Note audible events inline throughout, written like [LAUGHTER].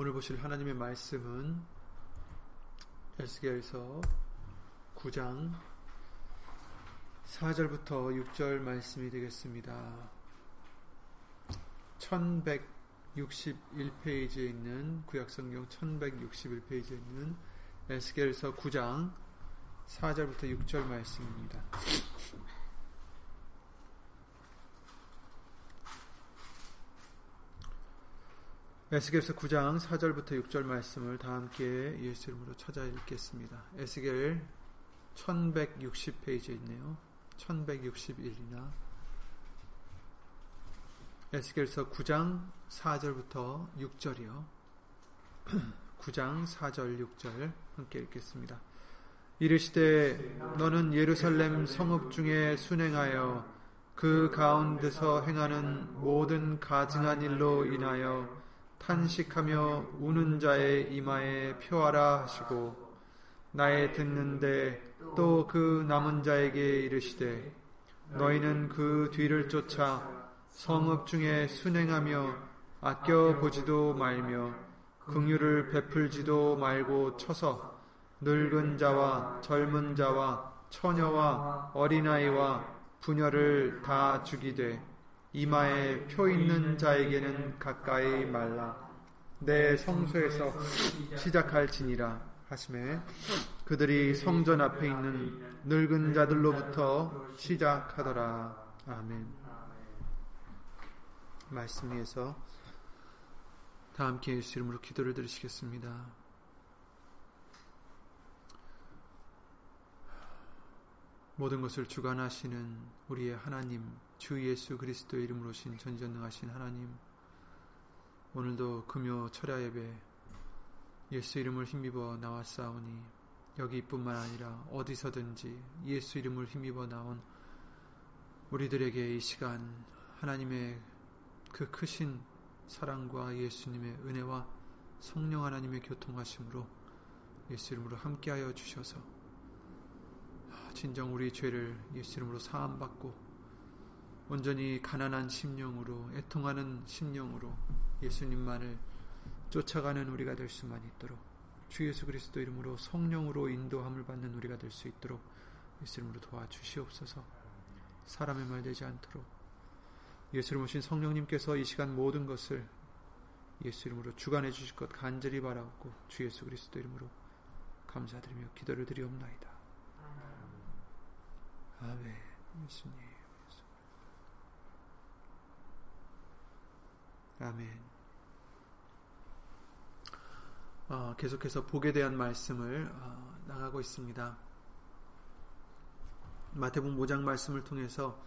오늘 보실 하나님의 말씀은 에스겔서 9장 4절부터 6절 말씀이 되겠습니다. 1161페이지에 있는 구약성경 1161페이지에 있는 에스겔서 9장 4절부터 6절 말씀입니다. 에스겔서 9장 4절부터 6절 말씀을 다 함께 예수 이름으로 찾아 읽겠습니다. 에스겔 1160페이지에 있네요. 1161이나 에스겔서 9장 4절부터 6절이요. 9장 4절 6절 함께 읽겠습니다. 이르시되 너는 예루살렘 성읍 중에 순행하여 그 가운데서 행하는 모든 가증한 일로 인하여 탄식하며 우는 자의 이마에 표하라 하시고 나의 듣는데 또 그 남은 자에게 이르시되 너희는 그 뒤를 쫓아 성읍 중에 순행하며 아껴 보지도 말며 긍휼을 베풀지도 말고 쳐서 늙은 자와 젊은 자와 처녀와 어린아이와 부녀를 다 죽이되 이마에 표 있는 자에게는 가까이 말라. 내 성소에서 시작할 지니라 하심에 그들이 성전 앞에 있는 늙은 자들로부터 시작하더라. 아멘. 말씀 위에서 다 함께 예수 이름으로 기도를 드리시겠습니다. 모든 것을 주관하시는 우리의 하나님, 주 예수 그리스도 이름으로 신 전전능하신 하나님, 오늘도 금요 철야 예배 예수 이름을 힘입어 나왔사오니 여기뿐만 아니라 어디서든지 예수 이름을 힘입어 나온 우리들에게 이 시간 하나님의 그 크신 사랑과 예수님의 은혜와 성령 하나님의 교통하심으로 예수 이름으로 함께하여 주셔서 진정 우리 죄를 예수 이름으로 사함 받고 온전히 가난한 심령으로 애통하는 심령으로 예수님만을 쫓아가는 우리가 될 수만 있도록 주 예수 그리스도 이름으로 성령으로 인도함을 받는 우리가 될 수 있도록 예수 이름으로 도와주시옵소서 사람의 말 되지 않도록 예수 이름 오신 성령님께서 이 시간 모든 것을 예수 이름으로 주관해 주실 것 간절히 바라옵고 주 예수 그리스도 이름으로 감사드리며 기도를 드리옵나이다. 아멘. 예수님. 아멘. 어, 계속해서 복에 대한 말씀을 어, 나가고 있습니다. 마태복음 5장 말씀을 통해서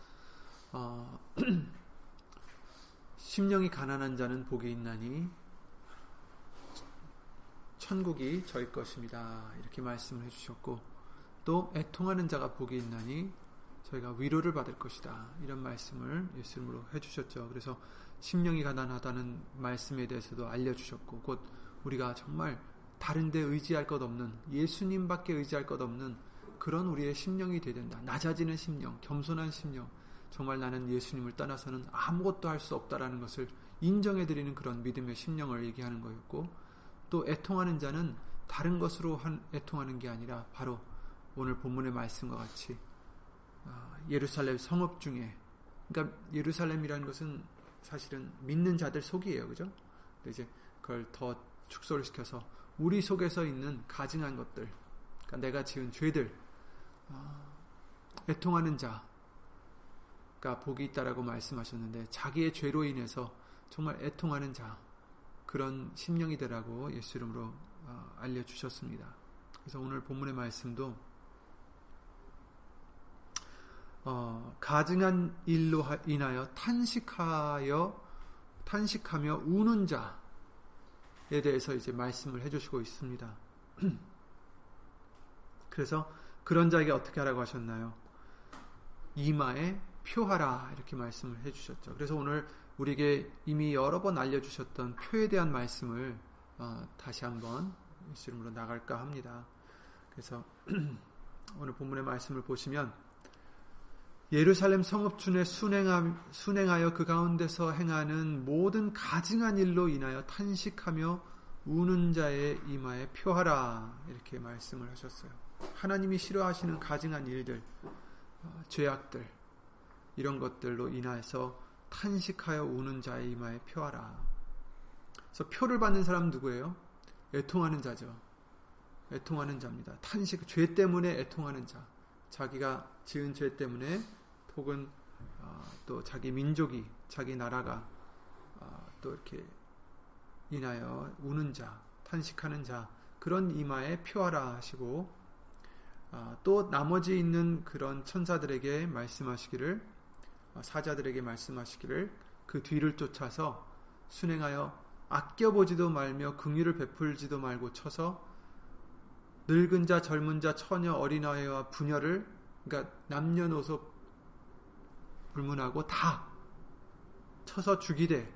어, [CLEARS THROAT] 심령이 가난한 자는 복이 있나니 천국이 저희 것입니다. 이렇게 말씀을 해주셨고 또 애통하는 자가 복이 있나니 저희가 위로를 받을 것이다. 이런 말씀을 예수님으로 해주셨죠. 그래서 심령이 가난하다는 말씀에 대해서도 알려주셨고 곧 우리가 정말 다른데 의지할 것 없는 예수님밖에 의지할 것 없는 그런 우리의 심령이 되야 된다. 낮아지는 심령, 겸손한 심령, 정말 나는 예수님을 떠나서는 아무것도 할 수 없다라는 것을 인정해 드리는 그런 믿음의 심령을 얘기하는 거였고 또 애통하는 자는 다른 것으로 한 애통하는 게 아니라 바로 오늘 본문의 말씀과 같이 아, 예루살렘 성읍 중에 그러니까 예루살렘이라는 것은 사실은 믿는 자들 속이에요. 그죠? 이제 그걸 더 축소를 시켜서 우리 속에서 있는 가증한 것들 그러니까 내가 지은 죄들 아, 애통하는 자가 복이 있다라고 말씀하셨는데 자기의 죄로 인해서 정말 애통하는 자 그런 심령이 되라고 예수 이름으로 어, 알려주셨습니다. 그래서 오늘 본문의 말씀도 어, 가증한 일로 인하여 탄식하여 탄식하며 우는 자에 대해서 이제 말씀을 해주시고 있습니다. [CLEARS THROAT] 그래서 그런 자에게 어떻게 하라고 하셨나요? 이마에 표하라 이렇게 말씀을 해주셨죠. 그래서 오늘 우리에게 이미 여러 번 알려주셨던 표에 대한 말씀을 어, 다시 한번 이름으로 나갈까 합니다. 그래서 [CLEARS THROAT] 오늘 본문의 말씀을 보시면 예루살렘 성읍춘에 순행하여 그 가운데서 행하는 모든 가증한 일로 인하여 탄식하며 우는 자의 이마에 표하라 이렇게 말씀을 하셨어요. 하나님이 싫어하시는 가증한 일들, 어, 죄악들 이런 것들로 인하여서 탄식하여 우는 자의 이마에 표하라. 그래서 표를 받는 사람 누구예요? 애통하는 자죠. 애통하는 자입니다. 탄식, 죄 때문에 애통하는 자. 자기가 지은 죄 때문에 혹은 어, 또 자기 민족이, 자기 나라가 어, 또 이렇게 인하여 우는 자, 탄식하는 자, 그런 이마에 표하라 하시고 어, 또 나머지 있는 그런 천사들에게 말씀하시기를 어, 사자들에게 말씀하시기를 그 뒤를 쫓아서 순행하여 아껴보지도 말며 긍휼을 베풀지도 말고 쳐서 늙은 자 젊은 자 처녀 어린아이와 부녀를 그러니까 남녀노소 불문하고 다 쳐서 죽이되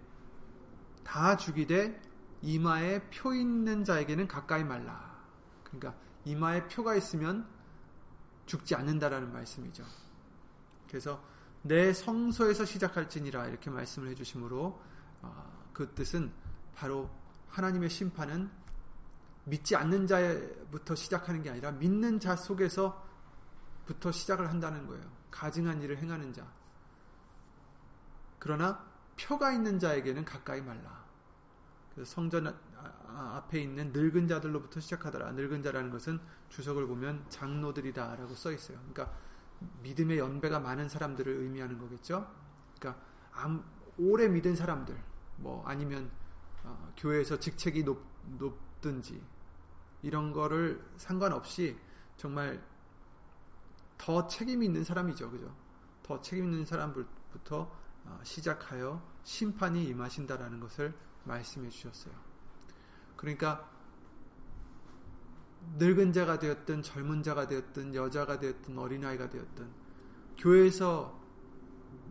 다 죽이되 이마에 표 있는 자에게는 가까이 말라. 그러니까 이마에 표가 있으면 죽지 않는다라는 말씀이죠. 그래서 내 성소에서 시작할지니라 이렇게 말씀을 해주시므로 어, 그 뜻은 바로 하나님의 심판은 믿지 않는 자부터 시작하는 게 아니라 믿는 자 속에서부터 시작을 한다는 거예요. 가증한 일을 행하는 자. 그러나 표가 있는 자에게는 가까이 말라. 그래서 성전 아, 아, 앞에 있는 늙은 자들로부터 시작하더라. 늙은 자라는 것은 주석을 보면 장로들이다라고 써 있어요. 그러니까 믿음의 연배가 많은 사람들을 의미하는 거겠죠. 그러니까 오래 믿은 사람들, 뭐 아니면 어, 교회에서 직책이 높, 높든지 이런 거를 상관없이 정말 더 책임 있는 사람이죠, 그죠? 더 책임 있는 사람부터 어, 시작하여 심판이 임하신다라는 것을 말씀해 주셨어요. 그러니까 늙은 자가 되었든 젊은 자가 되었든 여자가 되었든 어린아이가 되었든 교회에서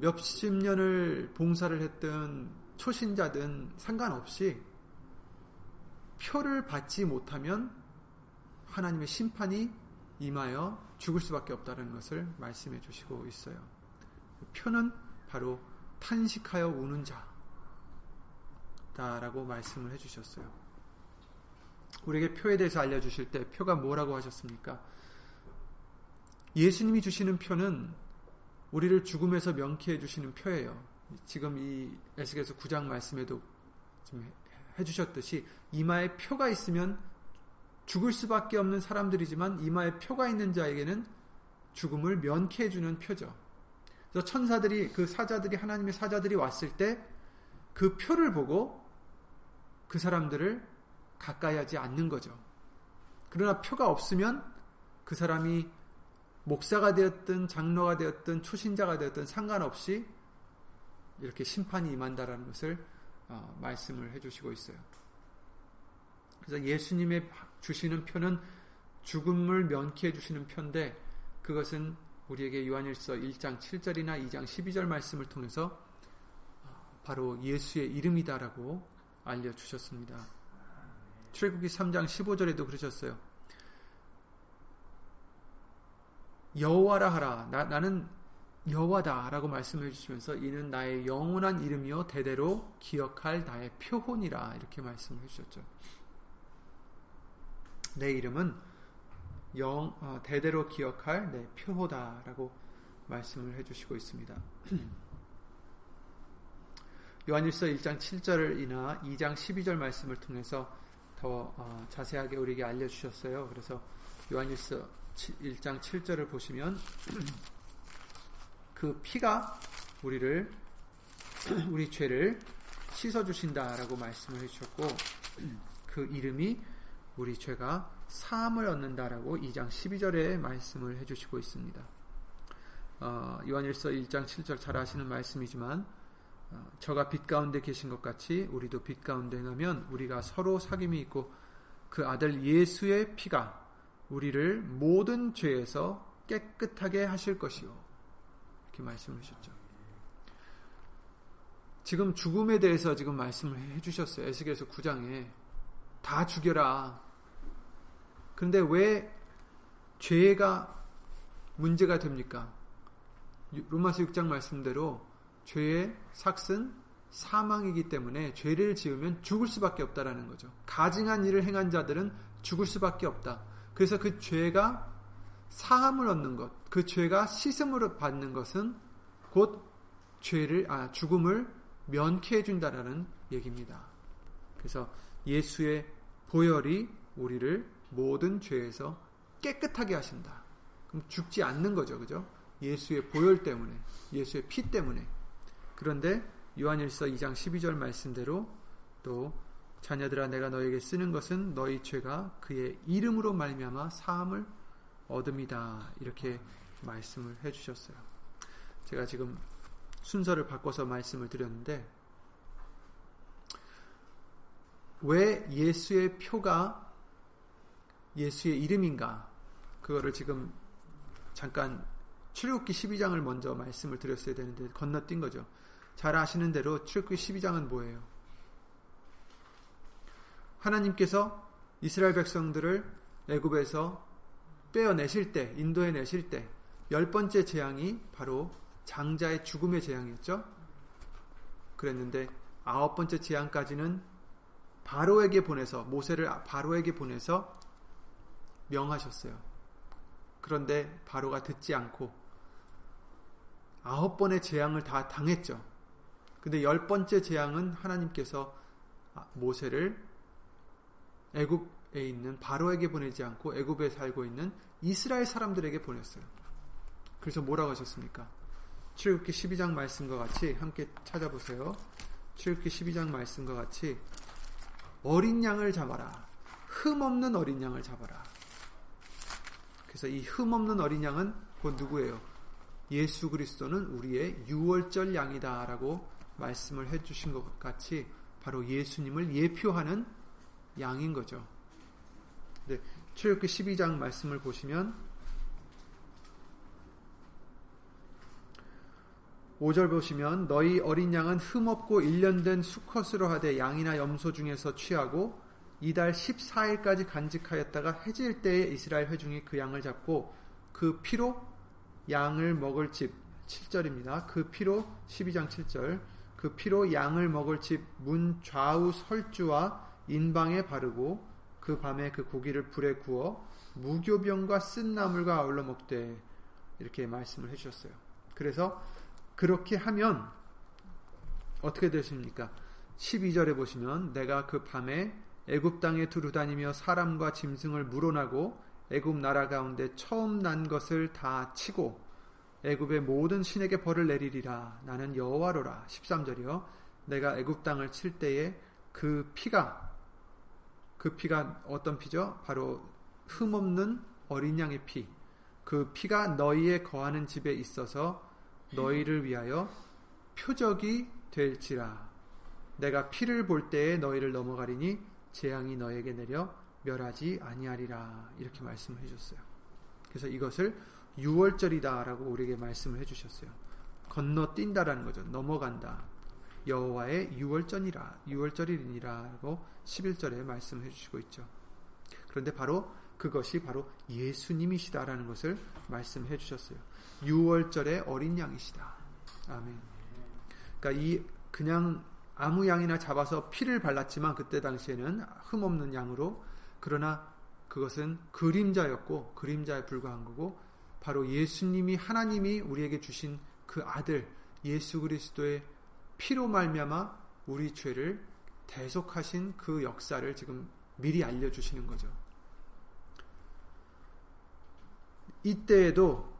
몇십 년을 봉사를 했든 초신자든 상관없이 표를 받지 못하면 하나님의 심판이 임하여 죽을 수밖에 없다는 것을 말씀해 주시고 있어요. 표는 바로 탄식하여 우는 자다라고 말씀을 해 주셨어요. 우리에게 표에 대해서 알려주실 때 표가 뭐라고 하셨습니까? 예수님이 주시는 표는 우리를 죽음에서 명쾌해 주시는 표예요. 지금 이 에스겔서 9장 말씀에도 좀 해주셨듯이 이마에 표가 있으면 죽을 수밖에 없는 사람들이지만 이마에 표가 있는 자에게는 죽음을 면케해 주는 표죠. 그래서 천사들이 그 사자들이 하나님의 사자들이 왔을 때 그 표를 보고 그 사람들을 가까이 하지 않는 거죠. 그러나 표가 없으면 그 사람이 목사가 되었든 장로가 되었든 초신자가 되었든 상관없이 이렇게 심판이 임한다라는 것을 어, 말씀을 해주시고 있어요. 그래서 예수님의 주시는 표는 죽음을 면케해 주시는 표인데 그것은 우리에게 요한일서 1장 7절이나 2장 12절 말씀을 통해서 어, 바로 예수의 이름이다라고 알려주셨습니다. 출애굽기 3장 15절에도 그러셨어요. 여호와라 하라. 나, 나는 여호와다라고 말씀해 주시면서 이는 나의 영원한 이름이요 대대로 기억할 나의 표혼이라 이렇게 말씀해 주셨죠. 내 이름은 영 어, 대대로 기억할 내 표호다라고 말씀을 해주시고 있습니다. [CLEARS THROAT] 요한일서 1장 7절이나 2장 12절 말씀을 통해서 더 어, 자세하게 우리에게 알려주셨어요. 그래서 요한일서 1장 7절을 보시면 [CLEARS THROAT] 그 피가 우리를 [CLEARS THROAT] 우리 죄를 씻어 주신다라고 말씀을 해주셨고 그 이름이 우리 죄가 사함을 얻는다라고 2장 12절에 말씀을 해주시고 있습니다. 어, 요한일서 1장 7절 잘 아시는 말씀이지만 어, 저가 빛 가운데 계신 것 같이 우리도 빛 가운데 나면 우리가 서로 사귐이 있고 그 아들 예수의 피가 우리를 모든 죄에서 깨끗하게 하실 것이요. 이렇게 말씀을 하셨죠. 지금 죽음에 대해서 지금 말씀을 해 주셨어요. 에스겔서 9장에 다 죽여라. 그런데 왜 죄가 문제가 됩니까? 로마서 6장 말씀대로 죄의 삭은 사망이기 때문에 죄를 지으면 죽을 수밖에 없다라는 거죠. 가증한 일을 행한 자들은 죽을 수밖에 없다. 그래서 그 죄가 사함을 얻는 것, 그 죄가 씻음으로 받는 것은 곧 죄를 아 죽음을 면케해 준다라는 얘기입니다. 그래서 예수의 보혈이 우리를 모든 죄에서 깨끗하게 하신다. 그럼 죽지 않는 거죠. 그죠? 예수의 보혈 때문에, 예수의 피 때문에. 그런데 요한일서 2장 12절 말씀대로 또 자녀들아 내가 너에게 쓰는 것은 너희 죄가 그의 이름으로 말미암아 사함을 얻음이다. 이렇게 말씀을 해 주셨어요. 제가 지금 순서를 바꿔서 말씀을 드렸는데 왜 예수의 표가 예수의 이름인가? 그거를 지금 잠깐 출애굽기 12장을 먼저 말씀을 드렸어야 되는데 건너뛴 거죠. 잘 아시는 대로 출애굽기 12장은 뭐예요? 하나님께서 이스라엘 백성들을 애굽에서 빼어내실 때, 인도해 내실 때, 열 번째 재앙이 바로 장자의 죽음의 재앙이었죠. 그랬는데 아홉 번째 재앙까지는 바로에게 보내서 모세를 바로에게 보내서 명하셨어요. 그런데 바로가 듣지 않고 아홉 번의 재앙을 다 당했죠. 근데 열 번째 재앙은 하나님께서 모세를 애굽에 있는 바로에게 보내지 않고 애굽에 살고 있는 이스라엘 사람들에게 보냈어요. 그래서 뭐라고 하셨습니까? 출애굽기 12장 말씀과 같이 함께 찾아보세요. 출애굽기 12장 말씀과 같이 어린 양을 잡아라. 흠 없는 어린 양을 잡아라. 그래서 이 흠 없는 어린 양은 곧 누구예요? 예수 그리스도는 우리의 유월절 양이다라고 말씀을 해주신 것 같이 바로 예수님을 예표하는 양인 거죠. 네, 출애굽기 12장 말씀을 보시면 5절 보시면 너희 어린 양은 흠없고 1년 된 수컷으로 하되 양이나 염소 중에서 취하고 이달 14일까지 간직하였다가 해질 때에 이스라엘 회중이 그 양을 잡고 그 피로 양을 먹을 집 7절입니다. 그 피로 12장 7절 그 피로 양을 먹을 집 문 좌우 설주와 인방에 바르고 그 밤에 그 고기를 불에 구워 무교병과 쓴 나물과 아울러 먹되 이렇게 말씀을 해주셨어요. 그래서 그렇게 하면 어떻게 되십니까? 12절에 보시면 내가 그 밤에 애굽 땅에 두루 다니며 사람과 짐승을 물어나고 애굽 나라 가운데 처음 난 것을 다 치고 애굽의 모든 신에게 벌을 내리리라 나는 여호와로라 13절이요 내가 애굽 땅을 칠 때에 그 피가 그 피가 어떤 피죠? 바로 흠없는 어린 양의 피. 그 피가 너희의 거하는 집에 있어서 너희를 위하여 표적이 될지라. 내가 피를 볼 때에 너희를 넘어가리니 재앙이 너에게 내려 멸하지 아니하리라. 이렇게 말씀을 해주셨어요. 그래서 이것을 6월절이다라고 우리에게 말씀을 해주셨어요. 건너뛴다라는 거죠. 넘어간다. 여호와의 6월절이라 6월절이니라고 11절에 말씀해 주시고 있죠. 그런데 바로 그것이 바로 예수님이시다라는 것을 말씀해 주셨어요. 6월절의 어린 양이시다. 아멘. 그러니까 이 그냥 아무 양이나 잡아서 피를 발랐지만 그때 당시에는 흠없는 양으로 그러나 그것은 그림자였고 그림자에 불과한 거고 바로 예수님이 하나님이 우리에게 주신 그 아들 예수 그리스도의 피로 말미암아 우리 죄를 대속하신 그 역사를 지금 미리 알려 주시는 거죠. 이때에도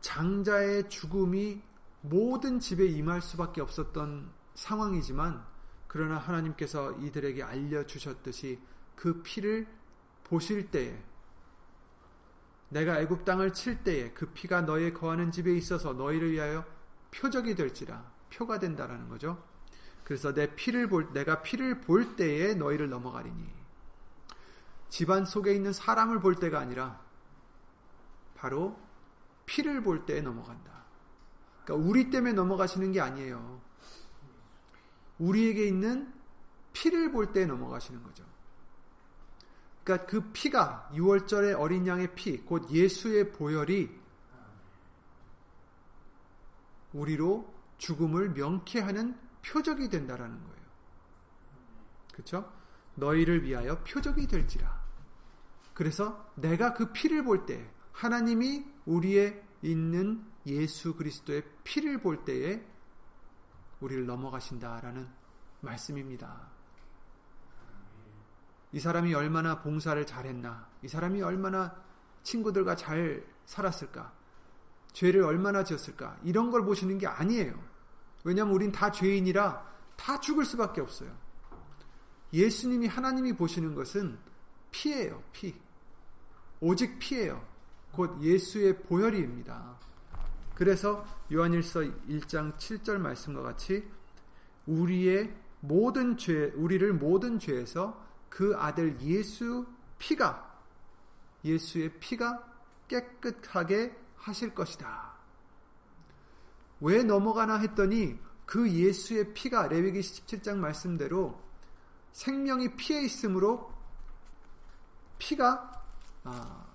장자의 죽음이 모든 집에 임할 수밖에 없었던 상황이지만 그러나 하나님께서 이들에게 알려주셨듯이 그 피를 보실 때에 내가 애굽 땅을 칠 때에 그 피가 너의 거하는 집에 있어서 너희를 위하여 표적이 될지라 표가 된다라는 거죠. 그래서 내 피를 볼 내가 피를 볼 때에 너희를 넘어가리니 집안 속에 있는 사람을 볼 때가 아니라 바로 피를 볼 때에 넘어간다. 그러니까 우리 때문에 넘어가시는 게 아니에요. 우리에게 있는 피를 볼 때에 넘어가시는 거죠. 그러니까 그 피가 6월절의 어린 양의 피, 곧 예수의 보혈이 우리로 죽음을 명쾌하는 표적이 된다라는 거예요. 그렇죠? 너희를 위하여 표적이 될지라. 그래서 내가 그 피를 볼 때 하나님이 우리의 있는 예수 그리스도의 피를 볼 때에 우리를 넘어가신다라는 말씀입니다. 이 사람이 얼마나 봉사를 잘했나, 이 사람이 얼마나 친구들과 잘 살았을까, 죄를 얼마나 지었을까, 이런 걸 보시는 게 아니에요. 왜냐하면 우린 다 죄인이라 다 죽을 수밖에 없어요. 예수님이 하나님이 보시는 것은 피예요, 피. 오직 피예요. 곧 예수의 보혈입니다. 그래서 요한일서 1장 7절 말씀과 같이 우리의 모든 죄, 우리를 모든 죄에서 그 아들 예수 피가 예수의 피가 깨끗하게 하실 것이다. 왜 넘어가나 했더니 그 예수의 피가 레위기 17장 말씀대로 생명이 피에 있으므로 피가 아,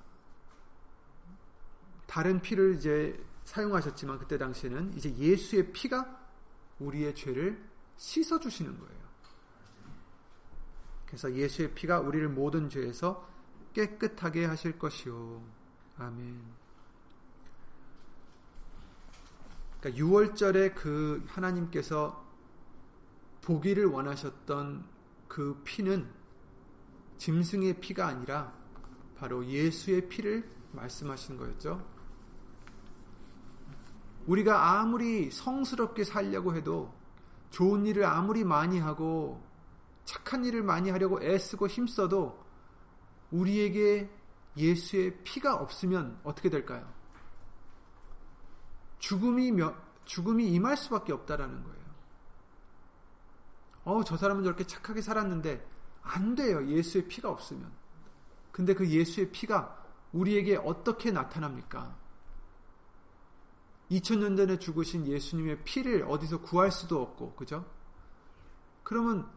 다른 피를 이제 사용하셨지만 그때 당시에는 이제 예수의 피가 우리의 죄를 씻어 주시는 거예요. 그래서 예수의 피가 우리를 모든 죄에서 깨끗하게 하실 것이요. 아멘. 그러니까 6월절에 그 하나님께서 보기를 원하셨던 그 피는 짐승의 피가 아니라 바로 예수의 피를 말씀하시는 거였죠. 우리가 아무리 성스럽게 살려고 해도 좋은 일을 아무리 많이 하고 착한 일을 많이 하려고 애쓰고 힘써도 우리에게 예수의 피가 없으면 어떻게 될까요? 죽음이 죽음이 임할 수밖에 없다라는 거예요. 어, 저 사람은 저렇게 착하게 살았는데 안 돼요. 예수의 피가 없으면. 근데 그 예수의 피가 우리에게 어떻게 나타납니까? 2000년 전에 죽으신 예수님의 피를 어디서 구할 수도 없고, 그죠? 그러면,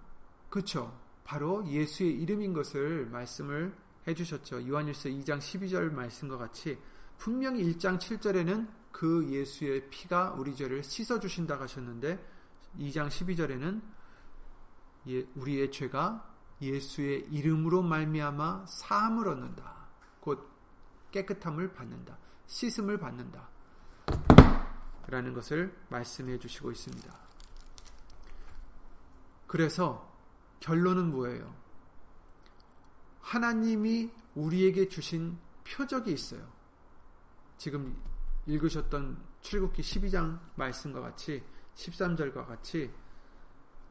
그쵸. 바로 예수의 이름인 것을 말씀을 해주셨죠. 요한일서 2장 12절 말씀과 같이 분명히 1장 7절에는 그 예수의 피가 우리 죄를 씻어주신다 하셨는데 2장 12절에는 예, 우리의 죄가 예수의 이름으로 말미암아 사함을 얻는다. 곧 깨끗함을 받는다. 씻음을 받는다. 라는 것을 말씀해 주시고 있습니다. 그래서 결론은 뭐예요? 하나님이 우리에게 주신 표적이 있어요. 지금 읽으셨던 출국기 12장 말씀과 같이 13절과 같이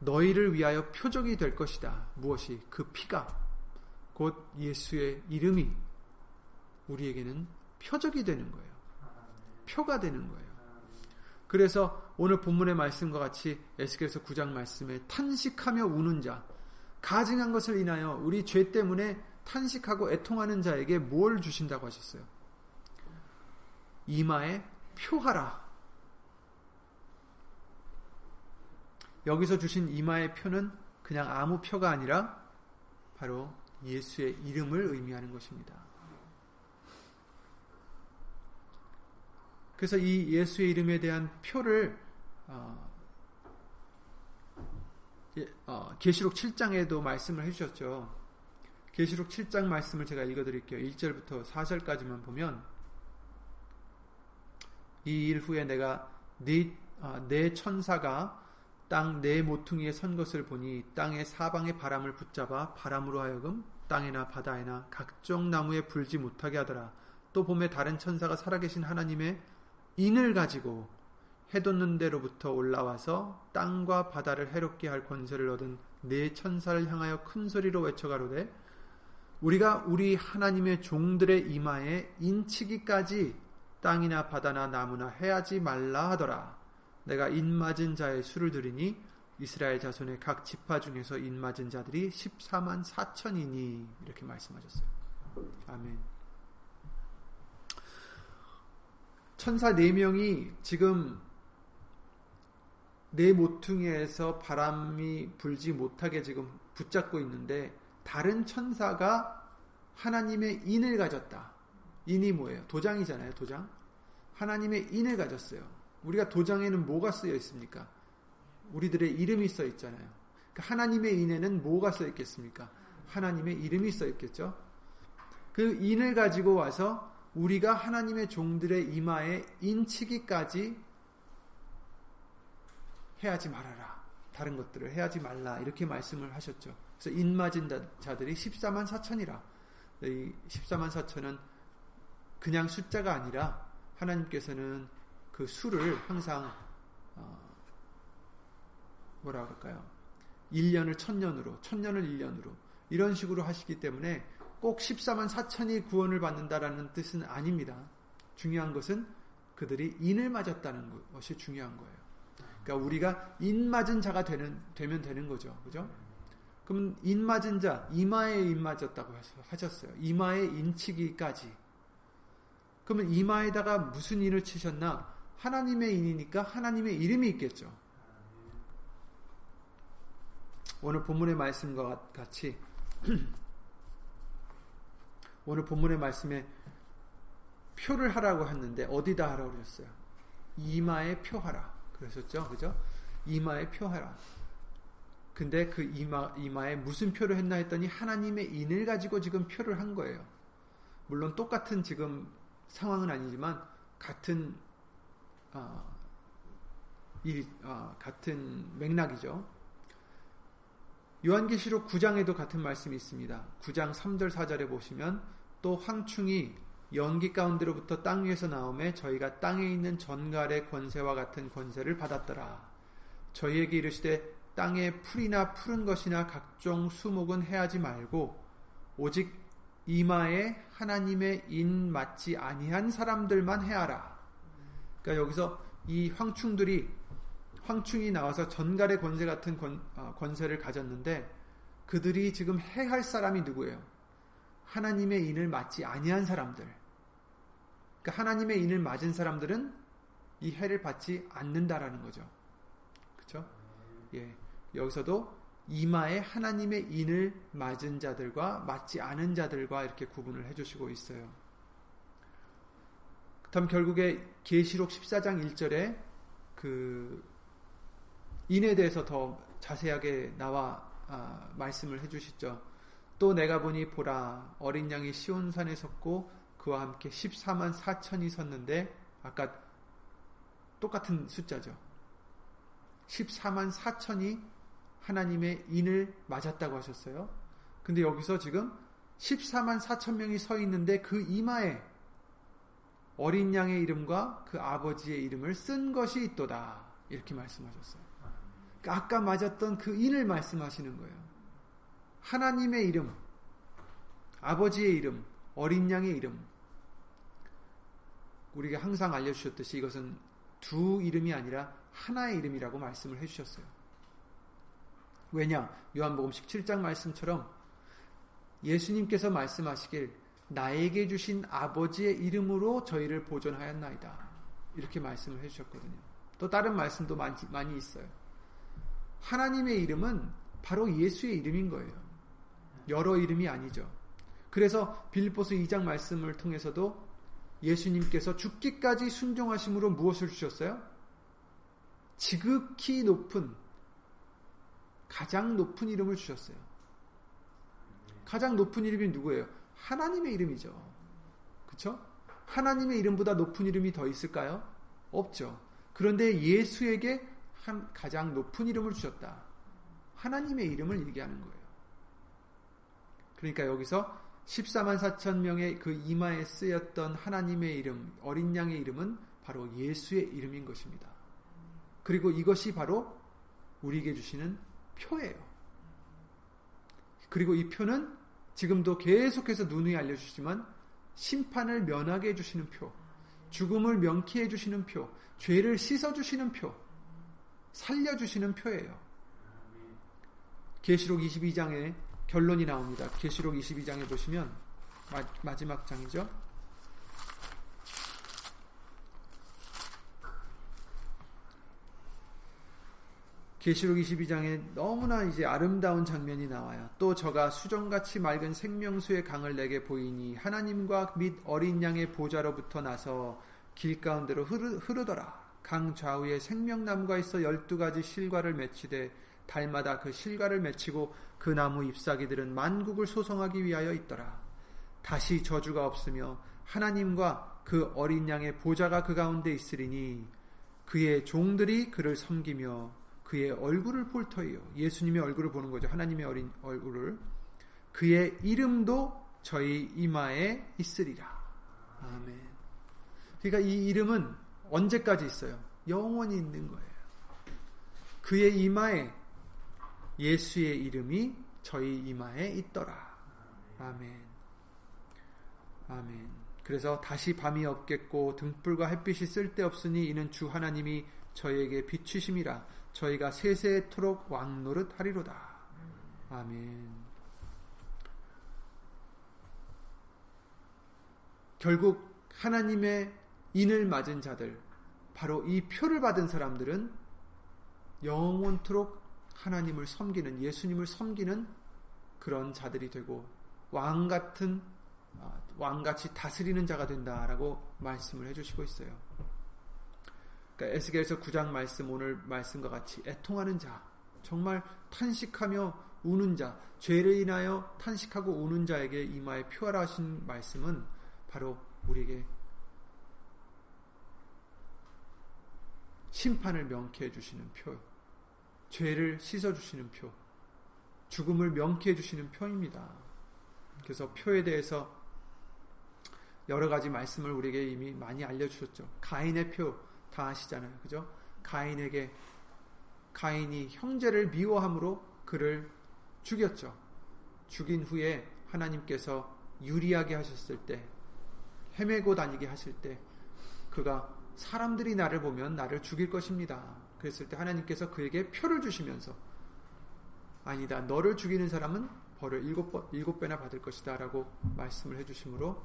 너희를 위하여 표적이 될 것이다. 무엇이? 그 피가 곧 예수의 이름이 우리에게는 표적이 되는 거예요. 표가 되는 거예요. 그래서 오늘 본문의 말씀과 같이 에스겔서 9장 말씀에 탄식하며 우는 자, 가증한 것을 인하여 우리 죄 때문에 탄식하고 애통하는 자에게 뭘 주신다고 하셨어요? 이마에 표하라. 여기서 주신 이마의 표는 그냥 아무 표가 아니라 바로 예수의 이름을 의미하는 것입니다. 그래서 이 예수의 이름에 대한 표를 어, 어, 계시록 7장에도 말씀을 해주셨죠. 계시록 7장 말씀을 제가 읽어드릴게요. 1절부터 4절까지만 보면 이 일 후에 내가 네, 어, 내 천사가 땅네 모퉁이에 선 것을 보니 땅의 사방의 바람을 붙잡아 바람으로 하여금 땅이나 바다에나 각종 나무에 불지 못하게 하더라. 또 봄에 다른 천사가 살아계신 하나님의 인을 가지고 해돋는 데로부터 올라와서 땅과 바다를 해롭게 할 권세를 얻은 네 천사를 향하여 큰 소리로 외쳐가로되 우리가 우리 하나님의 종들의 이마에 인치기까지 땅이나 바다나 나무나 해하지 말라 하더라. 내가 인맞은 자의 수를 들이니 이스라엘 자손의 각 지파 중에서 인맞은 자들이 14만 4천이니 이렇게 말씀하셨어요. 아멘. 천사 4명이 지금 내 모퉁이에서 바람이 불지 못하게 지금 붙잡고 있는데 다른 천사가 하나님의 인을 가졌다. 인이 뭐예요? 도장이잖아요, 도장. 하나님의 인을 가졌어요. 우리가 도장에는 뭐가 쓰여 있습니까? 우리들의 이름이 써 있잖아요. 그러니까 하나님의 인에는 뭐가 써 있겠습니까? 하나님의 이름이 써 있겠죠. 그 인을 가지고 와서 우리가 하나님의 종들의 이마에 인치기까지 해야지 말아라. 다른 것들을 해야지 말라. 이렇게 말씀을 하셨죠. 그래서 인 맞은 자들이 14만 4천이라. 이 14만 4천은 그냥 숫자가 아니라 하나님께서는 그 수를 항상 어 뭐라 그럴까요? 1년을 천년으로, 천년을 1년으로 이런 식으로 하시기 때문에 꼭 14만 4천이 구원을 받는다라는 뜻은 아닙니다. 중요한 것은 그들이 인을 맞았다는 것이 중요한 거예요. 그러니까 우리가 인 맞은 자가 되는, 되면 되는 거죠. 그죠? 그럼 인 맞은 자, 이마에 인 맞았다고 하셨어요. 이마에 인치기까지. 그러면 이마에다가 무슨 인을 치셨나? 하나님의 인이니까 하나님의 이름이 있겠죠. 오늘 본문의 말씀과 같이 [CLEARS THROAT] 오늘 본문의 말씀에 표를 하라고 했는데 어디다 하라고 그랬어요? 이마에 표하라. 그러셨죠? 그죠? 이마에 표하라. 근데 그 이마, 이마에 무슨 표를 했나 했더니 하나님의 인을 가지고 지금 표를 한 거예요. 물론 똑같은 지금 상황은 아니지만 같은 어, 일, 어, 같은 맥락이죠. 요한계시록 9장에도 같은 말씀이 있습니다. 9장 3절 4절에 보시면 또 황충이 연기 가운데로부터 땅 위에서 나오매 저희가 땅에 있는 전갈의 권세와 같은 권세를 받았더라. 저희에게 이르시되 땅에 풀이나 푸른 것이나 각종 수목은 해하지 말고 오직 이마에 하나님의 인 맞지 아니한 사람들만 해하라. 그러니까 여기서 이 황충들이 황충이 나와서 전갈의 권세 같은 권, 어, 권세를 가졌는데 그들이 지금 해할 사람이 누구예요? 하나님의 인을 맞지 아니한 사람들. 그러니까 하나님의 인을 맞은 사람들은 이 해를 받지 않는다라는 거죠. 그렇죠? 예. 여기서도 이마에 하나님의 인을 맞은 자들과 맞지 않은 자들과 이렇게 구분을 해 주시고 있어요. 그다음 결국에 계시록 14장 1절에 그 인에 대해서 더 자세하게 나와 아, 말씀을 해 주시죠. 또 내가 보니 보라 어린 양이 시온산에 섰고 그와 함께 14만 4천이 섰는데 아까 똑같은 숫자죠. 14만 4천이 하나님의 인을 맞았다고 하셨어요. 근데 여기서 지금 14만 4천 명이 서 있는데 그 이마에 어린 양의 이름과 그 아버지의 이름을 쓴 것이 있도다. 이렇게 말씀하셨어요. 아까 맞았던 그 인을 말씀하시는 거예요. 하나님의 이름, 아버지의 이름, 어린 양의 이름. 우리가 항상 알려주셨듯이 이것은 두 이름이 아니라 하나의 이름이라고 말씀을 해주셨어요. 왜냐? 요한복음 17장 말씀처럼 예수님께서 말씀하시길 나에게 주신 아버지의 이름으로 저희를 보존하였나이다. 이렇게 말씀을 해주셨거든요. 또 다른 말씀도 많이, 있어요. 하나님의 이름은 바로 예수의 이름인 거예요. 여러 이름이 아니죠. 그래서 빌립보스 2장 말씀을 통해서도 예수님께서 죽기까지 순종하심으로 무엇을 주셨어요? 지극히 높은 가장 높은 이름을 주셨어요. 가장 높은 이름이 누구예요? 하나님의 이름이죠. 그렇죠? 하나님의 이름보다 높은 이름이 더 있을까요? 없죠. 그런데 예수에게 한 가장 높은 이름을 주셨다. 하나님의 이름을 얘기하는 거예요. 그러니까 여기서 14만 4천 명의 그 이마에 쓰였던 하나님의 이름, 어린 양의 이름은 바로 예수의 이름인 것입니다. 그리고 이것이 바로 우리에게 주시는 표예요. 그리고 이 표는 지금도 계속해서 누누이 알려주시지만 심판을 면하게 해주시는 표, 죽음을 명쾌 해 주시는 표, 죄를 씻어주시는 표, 살려주시는 표예요. 계시록 22장에 결론이 나옵니다. 계시록 22장에 보시면 마, 지막 장이죠. 계시록 22장에 너무나 이제 아름다운 장면이 나와요. 또 저가 수정같이 맑은 생명수의 강을 내게 보이니 하나님과 및 어린 양의 보좌로부터 나서 길 가운데로 흐르, 흐르더라. 강 좌우에 생명나무가 있어 열두 가지 실과를 맺히되 달마다 그 실과를 맺히고 그 나무 잎사귀들은 만국을 소성하기 위하여 있더라. 다시 저주가 없으며 하나님과 그 어린 양의 보좌가 그 가운데 있으리니 그의 종들이 그를 섬기며 그의 얼굴을 볼 터이요. 예수님의 얼굴을 보는 거죠. 하나님의 어린 얼굴을. 그의 이름도 저희 이마에 있으리라. 아멘. 그러니까 이 이름은 언제까지 있어요? 영원히 있는 거예요. 그의 이마에 예수의 이름이 저희 이마에 있더라. 아멘. 아멘. 그래서 다시 밤이 없겠고 등불과 햇빛이 쓸데없으니 이는 주 하나님이 저에게 비추심이라 저희가 세세토록 왕노릇 하리로다. 아멘. 결국 하나님의 인을 맞은 자들, 바로 이 표를 받은 사람들은 영원토록 하나님을 섬기는, 예수님을 섬기는 그런 자들이 되고, 왕 같은, 아, 왕같이 다스리는 자가 된다라고 말씀을 해주시고 있어요. 그러니까 에스겔서 9장 말씀, 오늘 말씀과 같이 애통하는 자, 정말 탄식하며 우는 자, 죄를 인하여 탄식하고 우는 자에게 이마에 표하라 하신 말씀은 바로 우리에게 심판을 명쾌해 주시는 표, 죄를 씻어 주시는 표, 죽음을 명쾌해 주시는 표입니다. 그래서 표에 대해서 여러 가지 말씀을 우리에게 이미 많이 알려주셨죠. 가인의 표 다 아시잖아요. 그죠? 가인에게 가인이 형제를 미워함으로 그를 죽였죠. 죽인 후에 하나님께서 유리하게 하셨을 때 헤매고 다니게 하실 때 그가 사람들이 나를 보면 나를 죽일 것입니다. 그랬을 때 하나님께서 그에게 표를 주시면서 아니다. 너를 죽이는 사람은 벌을 일곱, 번, 일곱 배나 받을 것이다. 라고 말씀을 해주시므로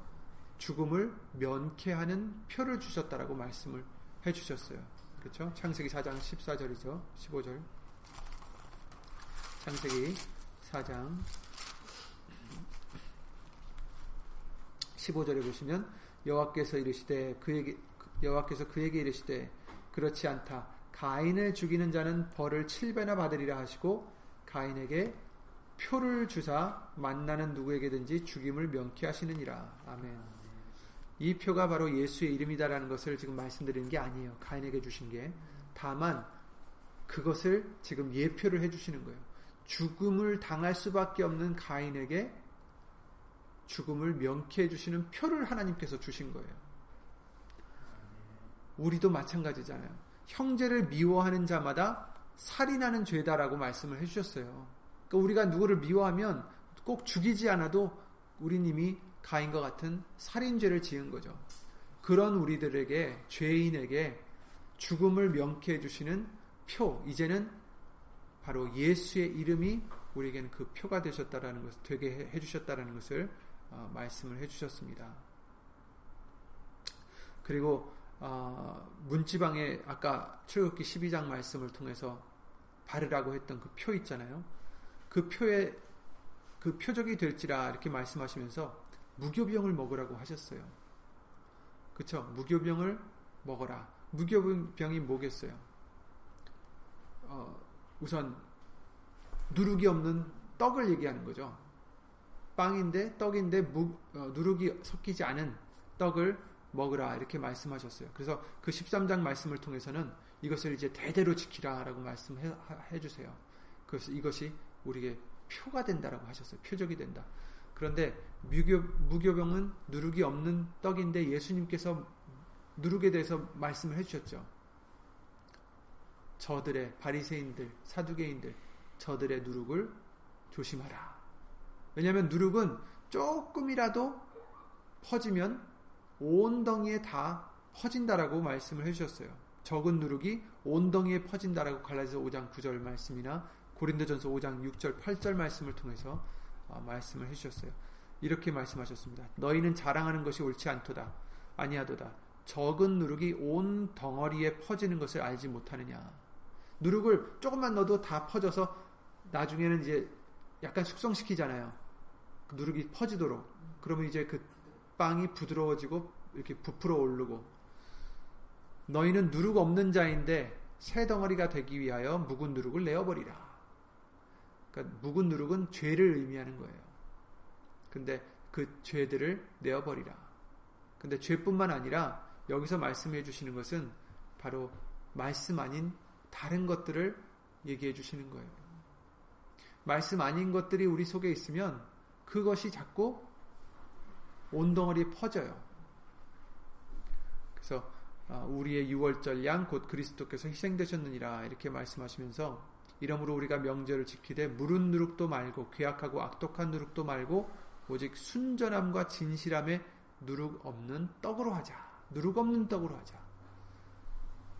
죽음을 면케하는 표를 주셨다라고 말씀을 해주셨어요. 그렇죠? 창세기 4장 14절이죠. 15절. 창세기 4장 15절에 보시면 여호와께서 이르시되 그에게 여호와께서 그에게 이르시되 그렇지 않다. 가인을 죽이는 자는 벌을 7배나 받으리라 하시고 가인에게 표를 주사 만나는 누구에게든지 죽임을 명쾌하시느니라. 아멘. 이 표가 바로 예수의 이름이다라는 것을 지금 말씀드리는 게 아니에요. 가인에게 주신 게. 다만 그것을 지금 예표를 해 주시는 거예요. 죽음을 당할 수밖에 없는 가인에게 죽음을 명쾌해 주시는 표를 하나님께서 주신 거예요. 우리도 마찬가지잖아요. 형제를 미워하는 자마다 살인하는 죄다라고 말씀을 해주셨어요. 그러니까 우리가 누구를 미워하면 꼭 죽이지 않아도 우리님이 가인과 같은 살인죄를 지은 거죠. 그런 우리들에게 죄인에게 죽음을 명쾌해 주시는 표 이제는 바로 예수의 이름이 우리에게는 그 표가 되셨다라는 것을 되게 해 주셨다라는 것을 어, 말씀을 해 주셨습니다. 그리고 어, 문지방에 아까 출애굽기 12장 말씀을 통해서 바르라고 했던 그 표 있잖아요. 그 표에 그 표적이 될지라 이렇게 말씀하시면서 무교병을 먹으라고 하셨어요. 그쵸? 무교병을 먹어라. 무교병이 뭐겠어요? 어, 우선 누룩이 없는 떡을 얘기하는 거죠. 빵인데 떡인데 무, 어, 누룩이 섞이지 않은 떡을 먹으라 이렇게 말씀하셨어요. 그래서 그 13장 말씀을 통해서는 이것을 이제 대대로 지키라라고 말씀해 주세요. 그래서 이것이 우리에게 표가 된다라고 하셨어요. 표적이 된다. 그런데 무교, 무교병은 누룩이 없는 떡인데 예수님께서 누룩에 대해서 말씀을 해주셨죠. 저들의 바리새인들, 사두개인들, 저들의 누룩을 조심하라. 왜냐하면 누룩은 조금이라도 퍼지면 온 덩이에 다 퍼진다라고 말씀을 해주셨어요. 적은 누룩이 온 덩이에 퍼진다라고 갈라디아서 5장 9절 말씀이나 고린도전서 5장 6절 8절 말씀을 통해서 어, 말씀을 해주셨어요. 이렇게 말씀하셨습니다. 너희는 자랑하는 것이 옳지 않도다. 아니하도다. 적은 누룩이 온 덩어리에 퍼지는 것을 알지 못하느냐. 누룩을 조금만 넣어도 다 퍼져서 나중에는 이제 약간 숙성시키잖아요. 누룩이 퍼지도록. 그러면 이제 그 빵이 부드러워지고 이렇게 부풀어 오르고 너희는 누룩 없는 자인데 새 덩어리가 되기 위하여 묵은 누룩을 내어버리라. 그러니까 묵은 누룩은 죄를 의미하는 거예요. 근데 그 죄들을 내어버리라. 근데 죄뿐만 아니라 여기서 말씀해 주시는 것은 바로 말씀 아닌 다른 것들을 얘기해 주시는 거예요. 말씀 아닌 것들이 우리 속에 있으면 그것이 자꾸 온덩어리에 퍼져요. 그래서 아, 우리의 유월절 양 곧 그리스도께서 희생되셨느니라 이렇게 말씀하시면서 이러므로 우리가 명절을 지키되 무른 누룩도 말고 괴악하고 악독한 누룩도 말고 오직 순전함과 진실함에 누룩 없는 떡으로 하자. 누룩 없는 떡으로 하자.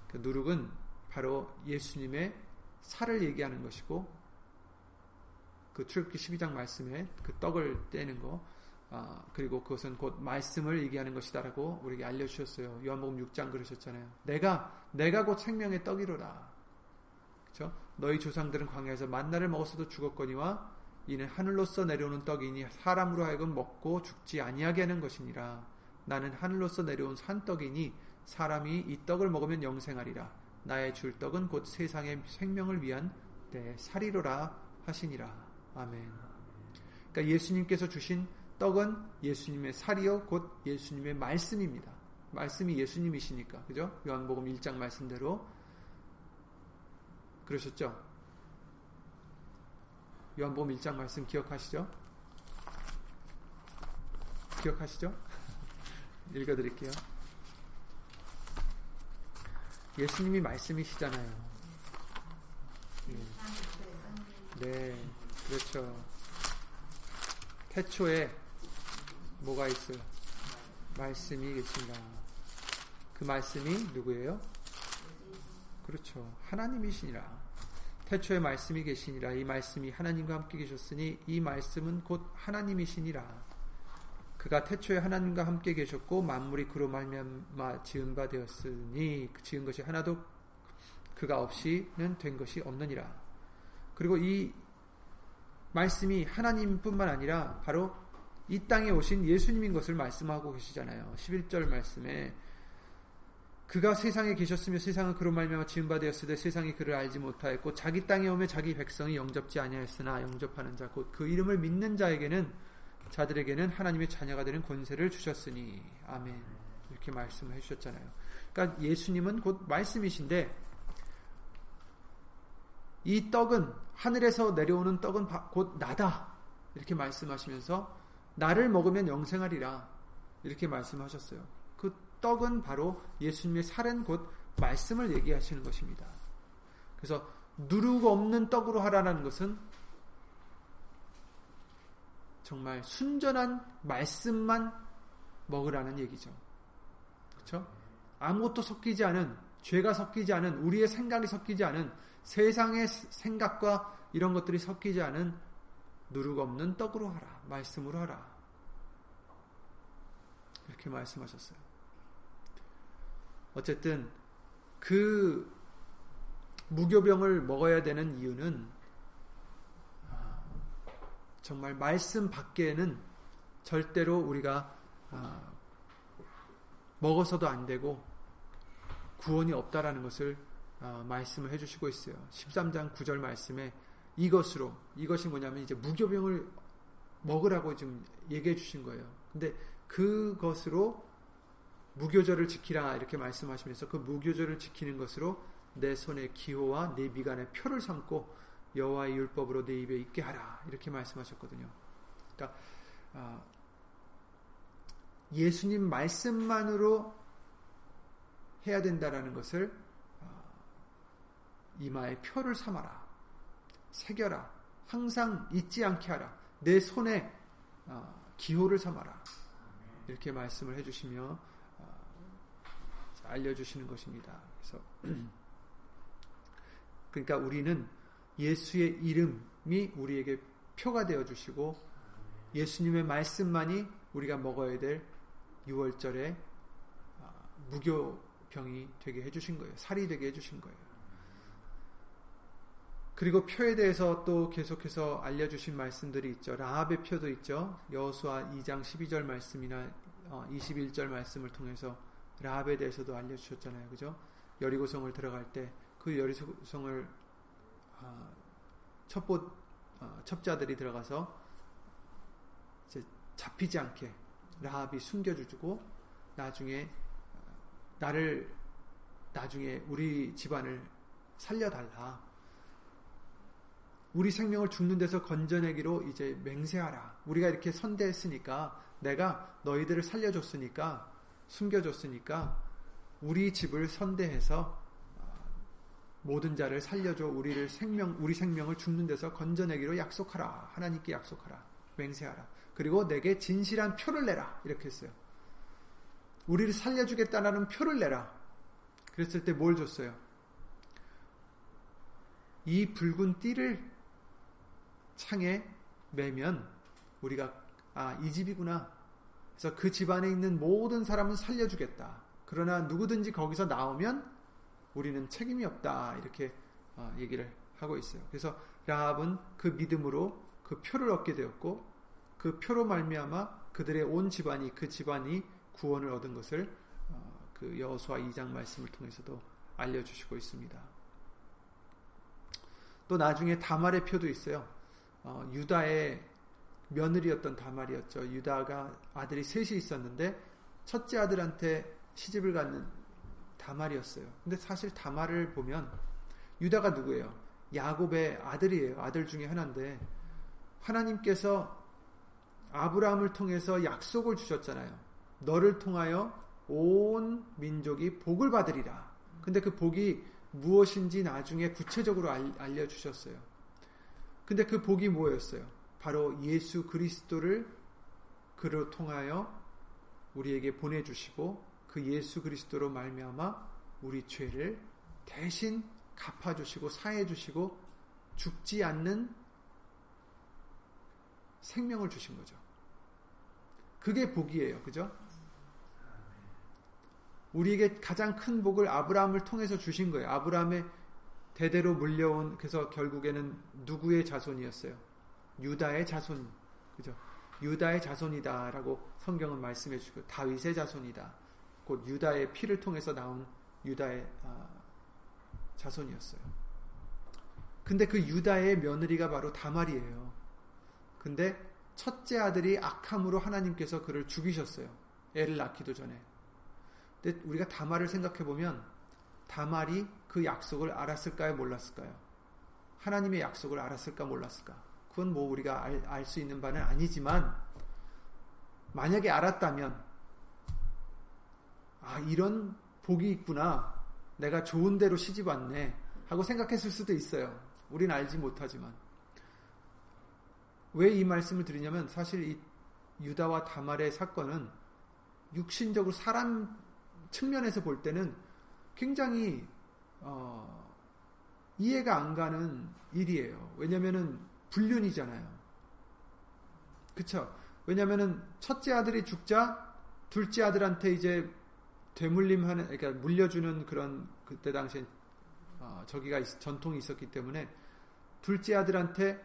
그 누룩은 바로 예수님의 살을 얘기하는 것이고 그 출애굽기 12장 말씀에 그 떡을 떼는 거 아, 그리고 그것은 곧 말씀을 얘기하는 것이다라고 우리에게 알려주셨어요. 요한복음 6장 그러셨잖아요. 내가 내가 곧 생명의 떡이로다. 그렇죠? 너희 조상들은 광야에서 만나를 먹었어도 죽었거니와 이는 하늘로서 내려오는 떡이니 사람으로 하여금 먹고 죽지 아니하게 하는 것이니라. 나는 하늘로서 내려온 산떡이니 사람이 이 떡을 먹으면 영생하리라. 나의 줄 떡은 곧 세상의 생명을 위한 내 살이로라 하시니라. 아멘. 그러니까 예수님께서 주신 떡은 예수님의 살이요 곧 예수님의 말씀입니다. 말씀이 예수님이시니까. 그죠? 요한복음 1장 말씀대로 그러셨죠? 요한복음 1장 말씀 기억하시죠? 기억하시죠? [LAUGHS] 읽어드릴게요. 예수님이 말씀이시잖아요. 네, 그렇죠. 태초에 뭐가 있어요? 말씀이 계신다. 그 말씀이 누구예요? 그렇죠. 하나님이시니라. 태초에 말씀이 계시니라. 이 말씀이 하나님과 함께 계셨으니 이 말씀은 곧 하나님이시니라. 그가 태초에 하나님과 함께 계셨고 만물이 그로 말미암아 지은 바 되었으니 그 지은 것이 하나도 그가 없이는 된 것이 없느니라. 그리고 이 말씀이 하나님뿐만 아니라 바로 이 땅에 오신 예수님인 것을 말씀하고 계시잖아요. 11절 말씀에 그가 세상에 계셨으며 세상은 그로 말미암아 지은 바 되었으되 세상이 그를 알지 못하였고 자기 땅에 오며 자기 백성이 영접지 아니하였으나 영접하는 자 곧 그 이름을 믿는 자에게는 자들에게는 하나님의 자녀가 되는 권세를 주셨으니 아멘 이렇게 말씀을 해주셨잖아요. 그러니까 예수님은 곧 말씀이신데 이 떡은 하늘에서 내려오는 떡은 곧 나다 이렇게 말씀하시면서 나를 먹으면 영생하리라 이렇게 말씀하셨어요. 그 떡은 바로 예수님의 살은 곧 말씀을 얘기하시는 것입니다. 그래서 누르고 없는 떡으로 하라는 것은 정말 순전한 말씀만 먹으라는 얘기죠. 그렇죠? 아무것도 섞이지 않은 죄가 섞이지 않은 우리의 생각이 섞이지 않은 세상의 생각과 이런 것들이 섞이지 않은 누룩 없는 떡으로 하라. 말씀으로 하라. 이렇게 말씀하셨어요. 어쨌든 그 무교병을 먹어야 되는 이유는 아, 정말 말씀 밖에는 절대로 우리가 아, 먹어서도 안 되고 구원이 없다라는 것을 아, 말씀을 해주시고 있어요. 13장 9절 말씀에 이것으로 이것이 뭐냐면 이제 무교병을 먹으라고 지금 얘기해 주신 거예요. 근데 그것으로 무교절을 지키라 이렇게 말씀하시면서 그 무교절을 지키는 것으로 내 손의 기호와 내 미간의 표를 삼고 여호와의 율법으로 내 입에 있게 하라 이렇게 말씀하셨거든요. 그러니까 아, 예수님 말씀만으로 해야 된다라는 것을 아, 이마에 표를 삼아라, 새겨라, 항상 잊지 않게 하라, 내 손에 아, 기호를 삼아라 이렇게 말씀을 해주시며 알려주시는 것입니다. 그래서 [CLEARS THROAT] 그러니까 우리는 예수의 이름이 우리에게 표가 되어 주시고 예수님의 말씀만이 우리가 먹어야 될 6월절에 아, 무교병이 되게 해주신 거예요. 살이 되게 해주신 거예요. 그리고 표에 대해서 또 계속해서 알려주신 말씀들이 있죠. 라합의 표도 있죠. 여수와 2장 12절 말씀이나 21절 어, 말씀을 통해서 라합에 대해서도 알려주셨잖아요. 그죠? 여리고성을 들어갈 때 그 여리고성을 어, 첩보 어, 첩자들이 들어가서 잡히지 않게 라합이 숨겨주고 나중에 나를 나중에 우리 집안을 살려달라. 우리 생명을 죽는 데서 건져내기로 이제 맹세하라. 우리가 이렇게 선대했으니까 내가 너희들을 살려줬으니까 숨겨줬으니까 우리 집을 선대해서 어, 모든 자를 살려줘 우리를 생명 우리 생명을 죽는 데서 건져내기로 약속하라. 하나님께 약속하라. 맹세하라. 그리고 내게 진실한 표를 내라. 이렇게 했어요. 우리를 살려주겠다라는 표를 내라. 그랬을 때 뭘 줬어요? 이 붉은 띠를 창에 매면 우리가 아, 이 집이구나. 그래서 그 집안에 있는 모든 사람은 살려주겠다. 그러나 누구든지 거기서 나오면 우리는 책임이 없다. 이렇게 어, 얘기를 하고 있어요. 그래서 라합은 그 믿음으로 그 표를 얻게 되었고 그 표로 말미암아 그들의 온 집안이 그 집안이 구원을 얻은 것을 어, 그 여호수아 2장 말씀을 통해서도 알려주시고 있습니다. 또 나중에 다말의 표도 있어요. 어, 유다의 며느리였던 다말이었죠. 유다가 아들이 셋이 있었는데 첫째 아들한테 시집을 갖는 다말이었어요. 근데 사실 다말을 보면 유다가 누구예요? 야곱의 아들이에요. 아들 중에 하나인데 하나님께서 아브라함을 통해서 약속을 주셨잖아요. 너를 통하여 온 민족이 복을 받으리라. 근데 그 복이 무엇인지 나중에 구체적으로 알려 주셨어요. 근데 그 복이 뭐였어요? 바로 예수 그리스도를 그를 통하여 우리에게 보내주시고 그 예수 그리스도로 말미암아 우리 죄를 대신 갚아주시고 사해주시고 죽지 않는 생명을 주신 거죠. 그게 복이에요. 그죠? 우리에게 가장 큰 복을 아브라함을 통해서 주신 거예요. 아브라함의 대대로 물려온 그래서 결국에는 누구의 자손이었어요? 유다의 자손. 그죠? 유다의 자손이다라고 성경은 말씀해 주고 다윗의 자손이다. 곧 유다의 피를 통해서 나온 유다의 아, 자손이었어요. 근데 그 유다의 며느리가 바로 다말이에요. 근데 첫째 아들이 악함으로 하나님께서 그를 죽이셨어요. 애를 낳기도 전에. 근데 우리가 다말을 생각해 보면 다말이 그 약속을 알았을까요, 몰랐을까요? 하나님의 약속을 알았을까, 몰랐을까? 그건 뭐 우리가 알 수 있는 바는 아니지만, 만약에 알았다면, 아, 이런 복이 있구나. 내가 좋은 대로 시집 왔네. 하고 생각했을 수도 있어요. 우린 알지 못하지만. 왜 이 말씀을 드리냐면, 사실 이 유다와 다말의 사건은 육신적으로 사람 측면에서 볼 때는 굉장히 어, 이해가 안 가는 일이에요. 왜냐면은 불륜이잖아요. 그쵸? 왜냐면은 첫째 아들이 죽자 둘째 아들한테 이제 되물림하는, 그러니까 물려주는 그런 그때 당시에 어, 저기가 있, 전통이 있었기 때문에 둘째 아들한테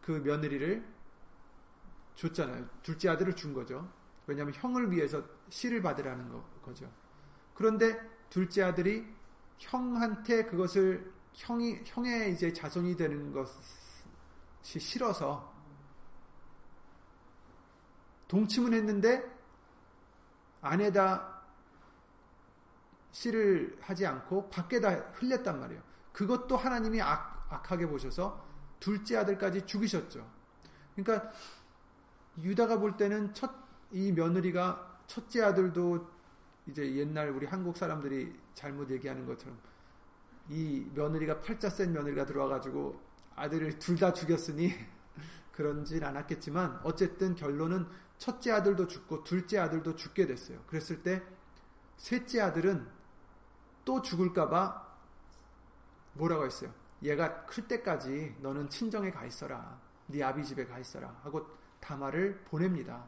그 며느리를 줬잖아요. 둘째 아들을 준 거죠. 왜냐하면 형을 위해서 씨를 받으라는 거, 거죠. 그런데 둘째 아들이 형한테 그것을 형이 형의 이제 자손이 되는 것이 싫어서 동침은 했는데 안에다 씨를 하지 않고 밖에다 흘렸단 말이에요. 그것도 하나님이 악, 악하게 보셔서 둘째 아들까지 죽이셨죠. 그러니까 유다가 볼 때는 첫 이 며느리가 첫째 아들도 이제 옛날 우리 한국 사람들이 잘못 얘기하는 것처럼 이 며느리가 팔자 센 며느리가 들어와가지고 아들을 둘 다 죽였으니 [LAUGHS] 그런진 않았겠지만 어쨌든 결론은 첫째 아들도 죽고 둘째 아들도 죽게 됐어요. 그랬을 때 셋째 아들은 또 죽을까봐 뭐라고 했어요? 얘가 클 때까지 너는 친정에 가 있어라. 네 아비 집에 가 있어라. 하고 다말을 보냅니다.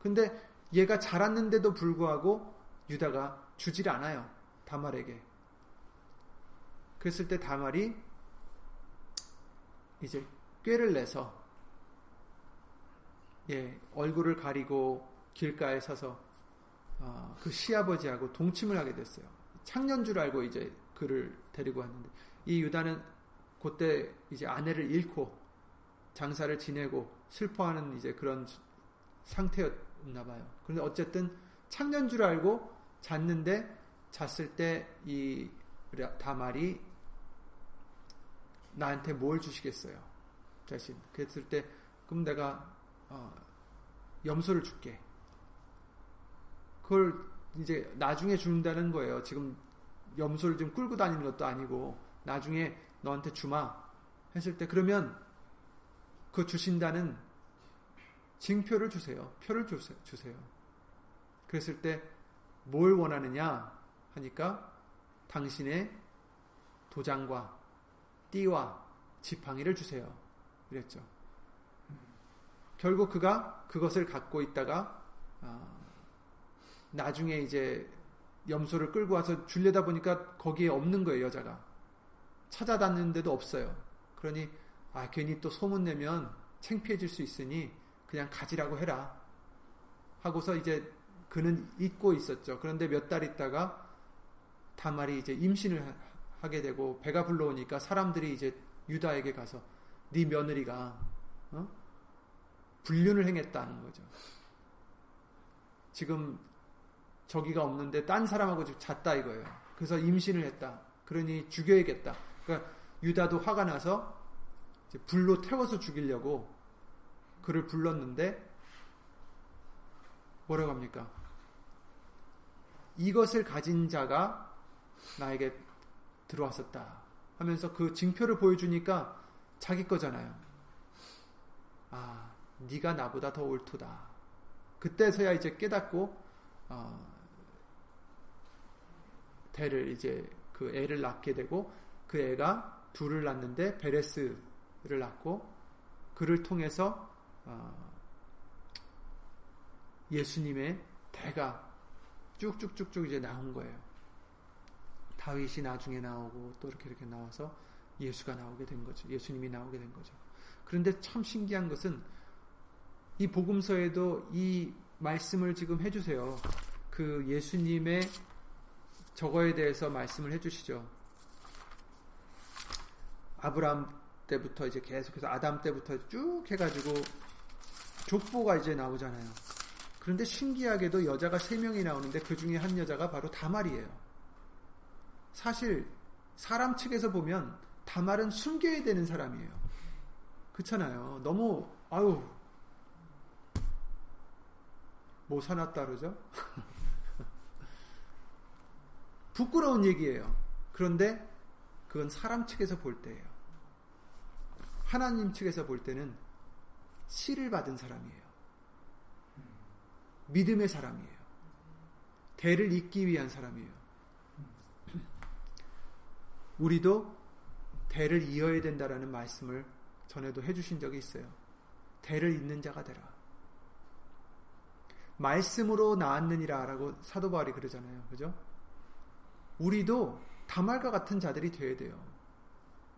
근데 얘가 자랐는데도 불구하고 유다가 주질 않아요. 다말에게. 그랬을 때 다말이 이제 꾀를 내서 예, 얼굴을 가리고 길가에 서서 어, 그 시아버지하고 동침을 하게 됐어요. 창년 줄 알고 이제 그를 데리고 왔는데 이 유다는 그때 이제 아내를 잃고 장사를 지내고 슬퍼하는 이제 그런 상태였나 봐요. 그런데 어쨌든 창년 줄 알고 잤는데 잤을 때 이 다말이 나한테 뭘 주시겠어요? 자신. 그랬을 때 그럼 내가 어, 염소를 줄게. 그걸 이제 나중에 준다는 거예요. 지금 염소를 좀 끌고 다니는 것도 아니고 나중에 너한테 주마 했을 때 그러면 그 주신다는 징표를 주세요. 표를 주세요. 그랬을 때 뭘 원하느냐 하니까 당신의 도장과 띠와 지팡이를 주세요. 그랬죠. 결국 그가 그것을 갖고 있다가 어, 나중에 이제 염소를 끌고 와서 줄려다 보니까 거기에 없는 거예요, 여자가. 찾아다녔는데도 없어요. 그러니, 아, 괜히 또 소문 내면 창피해질 수 있으니 그냥 가지라고 해라. 하고서 이제 그는 잊고 있었죠. 그런데 몇 달 있다가 다말이 이제 임신을 하게 되고 배가 불러오니까 사람들이 이제 유다에게 가서 네 며느리가 어? 불륜을 행했다는 거죠. 지금 저기가 없는데 딴 사람하고 잤다 이거예요. 그래서 임신을 했다. 그러니 죽여야겠다. 그러니까 유다도 화가 나서 불로 태워서 죽이려고 그를 불렀는데 뭐라고 합니까? 이것을 가진 자가 나에게 들어왔었다 하면서 그 징표를 보여주니까 자기 거잖아요. 아, 네가 나보다 더 옳도다. 그때서야 이제 깨닫고 어, 대를 이제 그 애를 낳게 되고 그 애가 둘을 낳는데 베레스를 낳고 그를 통해서 어, 예수님의 대가 쭉쭉쭉쭉 이제 나온 거예요. 다윗이 나중에 나오고 또 이렇게 이렇게 나와서 예수가 나오게 된 거죠. 예수님이 나오게 된 거죠. 그런데 참 신기한 것은 이 복음서에도 이 말씀을 지금 해주세요. 그 예수님의 저거에 대해서 말씀을 해주시죠. 아브라함 때부터 이제 계속해서 아담 때부터 쭉 해가지고 족보가 이제 나오잖아요. 그런데 신기하게도 여자가 세 명이 나오는데 그 중에 한 여자가 바로 다말이에요. 사실 사람 측에서 보면 다말은 숨겨야 되는 사람이에요. 그렇잖아요. 너무 아유 뭐 사놨다 그러죠? [LAUGHS] 부끄러운 얘기예요. 그런데 그건 사람 측에서 볼 때예요. 하나님 측에서 볼 때는 씨를 받은 사람이에요. 믿음의 사람이에요. 대를 잇기 위한 사람이에요. 우리도 대를 이어야 된다라는 말씀을 전에도 해주신 적이 있어요. 대를 잇는 자가 되라. 말씀으로 나았느니라라고 사도 바울이 그러잖아요. 그죠? 우리도 다말과 같은 자들이 되어야 돼요.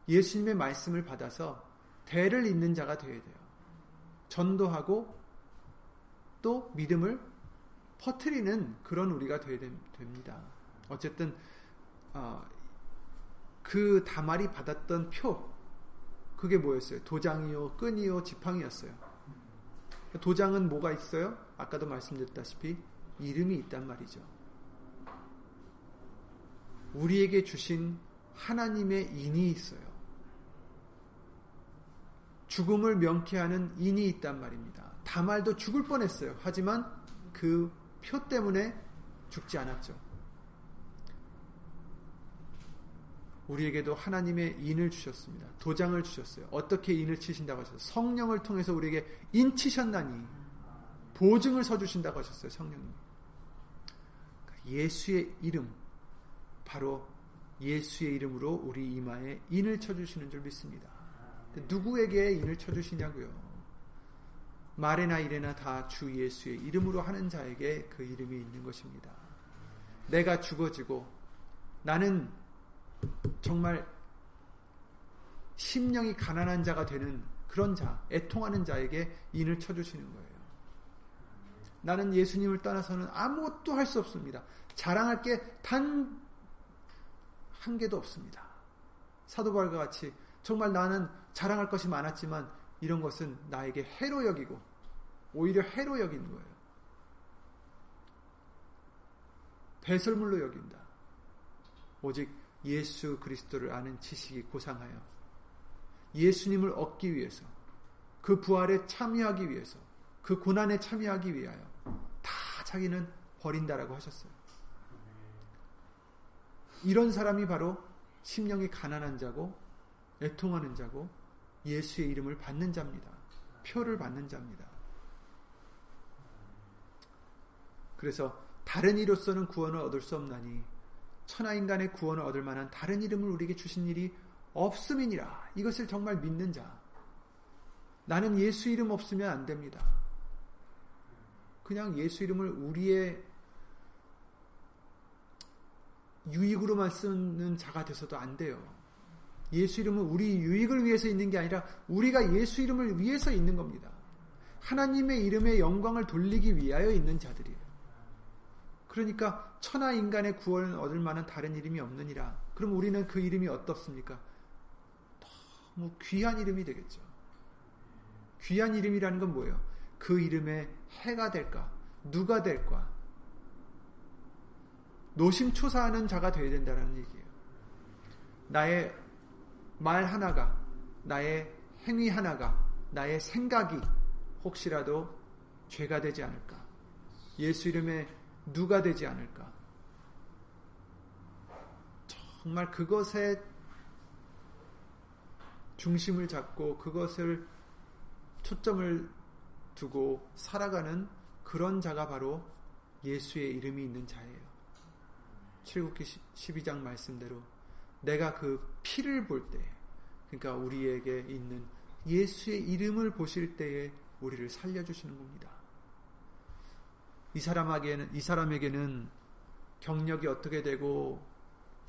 예수님의 말씀을 받아서 대를 잇는 자가 되어야 돼요. 전도하고 또 믿음을 퍼트리는 그런 우리가 되어야 됩니다. 어쨌든 어, 그 다말이 받았던 표 그게 뭐였어요? 도장이요, 끈이요, 지팡이였어요. 도장은 뭐가 있어요? 아까도 말씀드렸다시피 이름이 있단 말이죠. 우리에게 주신 하나님의 인이 있어요. 죽음을 명쾌하는 인이 있단 말입니다. 다말도 죽을 뻔했어요. 하지만 그 표 때문에 죽지 않았죠. 우리에게도 하나님의 인을 주셨습니다. 도장을 주셨어요. 어떻게 인을 치신다고 하셨어요? 성령을 통해서 우리에게 인 치셨나니 보증을 서 주신다고 하셨어요. 성령님. 예수의 이름, 바로 예수의 이름으로 우리 이마에 인을 쳐주시는 줄 믿습니다. 누구에게 인을 쳐주시냐고요? 말이나 이래나 다 주 예수의 이름으로 하는 자에게 그 이름이 있는 것입니다. 내가 죽어지고 나는 정말 심령이 가난한 자가 되는 그런 자, 애통하는 자에게 인을 쳐주시는 거예요. 나는 예수님을 떠나서는 아무것도 할 수 없습니다. 자랑할 게 단 한 개도 없습니다. 사도 바울과 같이 정말 나는 자랑할 것이 많았지만 이런 것은 나에게 해로 여기고 오히려 해로 여기는 거예요. 배설물로 여긴다. 오직 예수 그리스도를 아는 지식이 고상하여 예수님을 얻기 위해서 그 부활에 참여하기 위해서 그 고난에 참여하기 위하여 다 자기는 버린다라고 하셨어요. 이런 사람이 바로 심령이 가난한 자고 애통하는 자고 예수의 이름을 받는 자입니다. 표를 받는 자입니다. 그래서 다른 이로서는 구원을 얻을 수 없나니 천하 인간의 구원을 얻을 만한 다른 이름을 우리에게 주신 일이 없음이니라. 이것을 정말 믿는 자. 나는 예수 이름 없으면 안 됩니다. 그냥 예수 이름을 우리의 유익으로만 쓰는 자가 돼서도 안 돼요. 예수 이름은 우리 유익을 위해서 있는 게 아니라 우리가 예수 이름을 위해서 있는 겁니다. 하나님의 이름의 영광을 돌리기 위하여 있는 자들이에요. 그러니까 천하 인간의 구원을 얻을 만한 다른 이름이 없느니라. 그럼 우리는 그 이름이 어떻습니까? 너무 귀한 이름이 되겠죠. 귀한 이름이라는 건 뭐예요? 그 이름에 해가 될까? 누가 될까? 노심초사하는 자가 되어야 된다는 얘기예요. 나의 말 하나가, 나의 행위 하나가, 나의 생각이 혹시라도 죄가 되지 않을까? 예수 이름에 누가 되지 않을까? 정말 그것에 중심을 잡고 그것을 초점을 두고 살아가는 그런 자가 바로 예수의 이름이 있는 자예요. 출국기 12장 말씀대로 내가 그 피를 볼 때, 그러니까 우리에게 있는 예수의 이름을 보실 때에 우리를 살려주시는 겁니다. 이 사람에게는, 이 사람에게는 경력이 어떻게 되고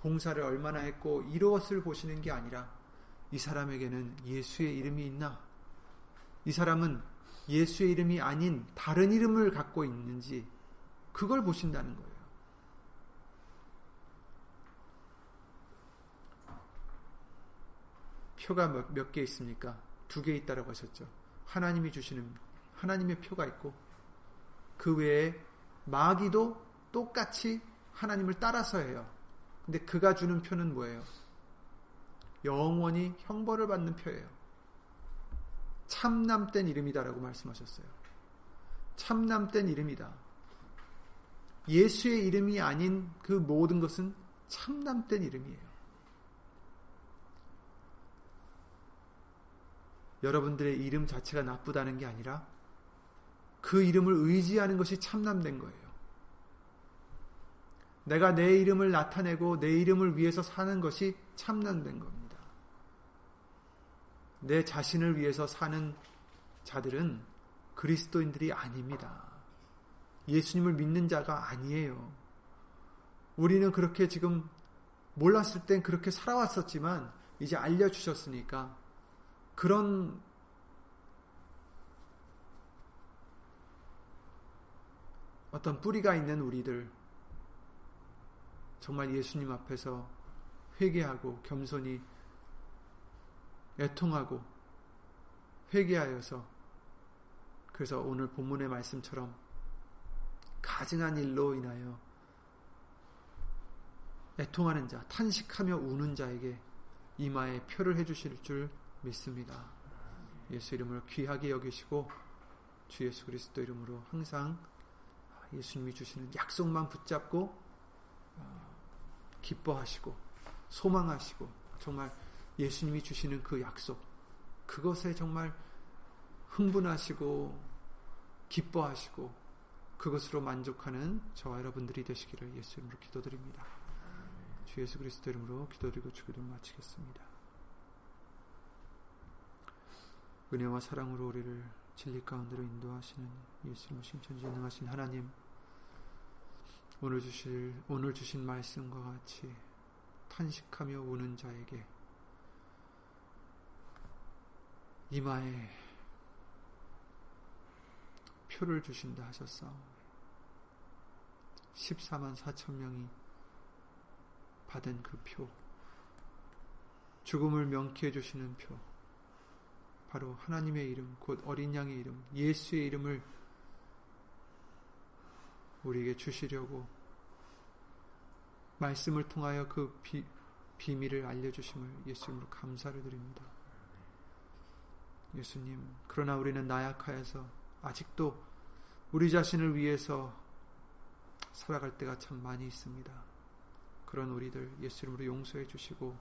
봉사를 얼마나 했고 이것을 보시는 게 아니라 이 사람에게는 예수의 이름이 있나? 이 사람은 예수의 이름이 아닌 다른 이름을 갖고 있는지 그걸 보신다는 거예요. 표가 몇 개 있습니까? 두 개 있다라고 하셨죠. 하나님이 주시는 하나님의 표가 있고 그 외에 마귀도 똑같이 하나님을 따라서 해요. 근데 그가 주는 표는 뭐예요? 영원히 형벌을 받는 표예요. 참남된 이름이다라고 말씀하셨어요. 참남된 이름이다. 예수의 이름이 아닌 그 모든 것은 참남된 이름이에요. 여러분들의 이름 자체가 나쁘다는 게 아니라 그 이름을 의지하는 것이 참남된 거예요. 내가 내 이름을 나타내고 내 이름을 위해서 사는 것이 참남된 겁니다. 내 자신을 위해서 사는 자들은 그리스도인들이 아닙니다. 예수님을 믿는 자가 아니에요. 우리는 그렇게 지금 몰랐을 땐 그렇게 살아왔었지만 이제 알려주셨으니까 그런 어떤 뿌리가 있는 우리들 정말 예수님 앞에서 회개하고 겸손히 애통하고 회개하여서 그래서 오늘 본문의 말씀처럼 가증한 일로 인하여 애통하는 자, 탄식하며 우는 자에게 이마에 표를 해주실 줄 믿습니다. 예수 이름을 귀하게 여기시고 주 예수 그리스도 이름으로 항상 예수님이 주시는 약속만 붙잡고 어, 기뻐하시고 소망하시고 정말 예수님이 주시는 그 약속 그것에 정말 흥분하시고 기뻐하시고 그것으로 만족하는 저와 여러분들이 되시기를 예수 이름으로 기도드립니다. 주 예수 그리스도 이름으로 기도드리고 주기도 마치겠습니다. 은혜와 사랑으로 우리를 진리 가운데로 인도하시는 예수님 신천지능하신 하나님 오늘 주실 오늘 주신 말씀과 같이 탄식하며 우는 자에게 이마에 표를 주신다 하셨사오매 14만 4천 명이 받은 그 표, 죽음을 명쾌해 주시는 표, 바로 하나님의 이름, 곧 어린 양의 이름, 예수의 이름을 우리에게 주시려고 말씀을 통하여 그 비, 비밀을 알려주심을 예수님으로 감사를 드립니다. 예수님, 그러나 우리는 나약하여서 아직도 우리 자신을 위해서 살아갈 때가 참 많이 있습니다. 그런 우리들 예수 이름으로 용서해 주시고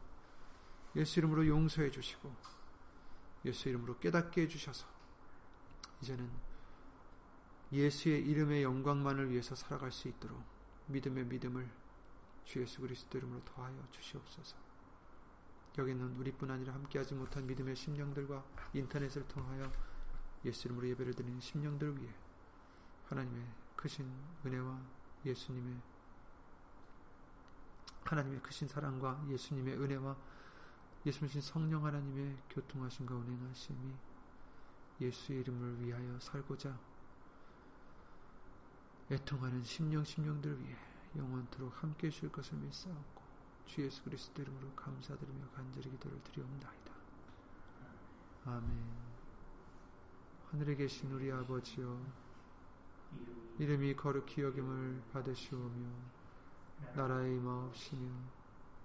예수 이름으로 용서해 주시고 예수 이름으로 깨닫게 해 주셔서 이제는 예수의 이름의 영광만을 위해서 살아갈 수 있도록 믿음의 믿음을 주 예수 그리스도 이름으로 더하여 주시옵소서. 여기는 우리뿐 아니라 함께하지 못한 믿음의 심령들과 인터넷을 통하여 예수 이름으로 예배를 드리는 심령들 위해 하나님의 크신 은혜와 예수님의 하나님의 크신 사랑과 예수님의 은혜와 예수님 성령 하나님의 교통하신가 운행하심이 예수의 이름을 위하여 살고자 애통하는 심령 심령들 위해 영원토록 함께 해줄 것을 믿사옵고 주 예수 그리스도 이름으로 감사드리며 간절히 기도를 드리옵나이다. 아멘 하늘에 계신 우리 아버지여 이름이 거룩히 여김을 받으시오며 나라의 임하옵시며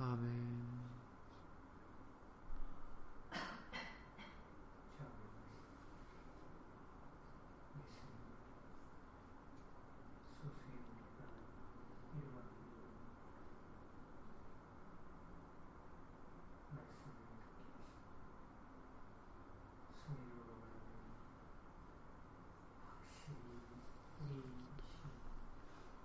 아멘.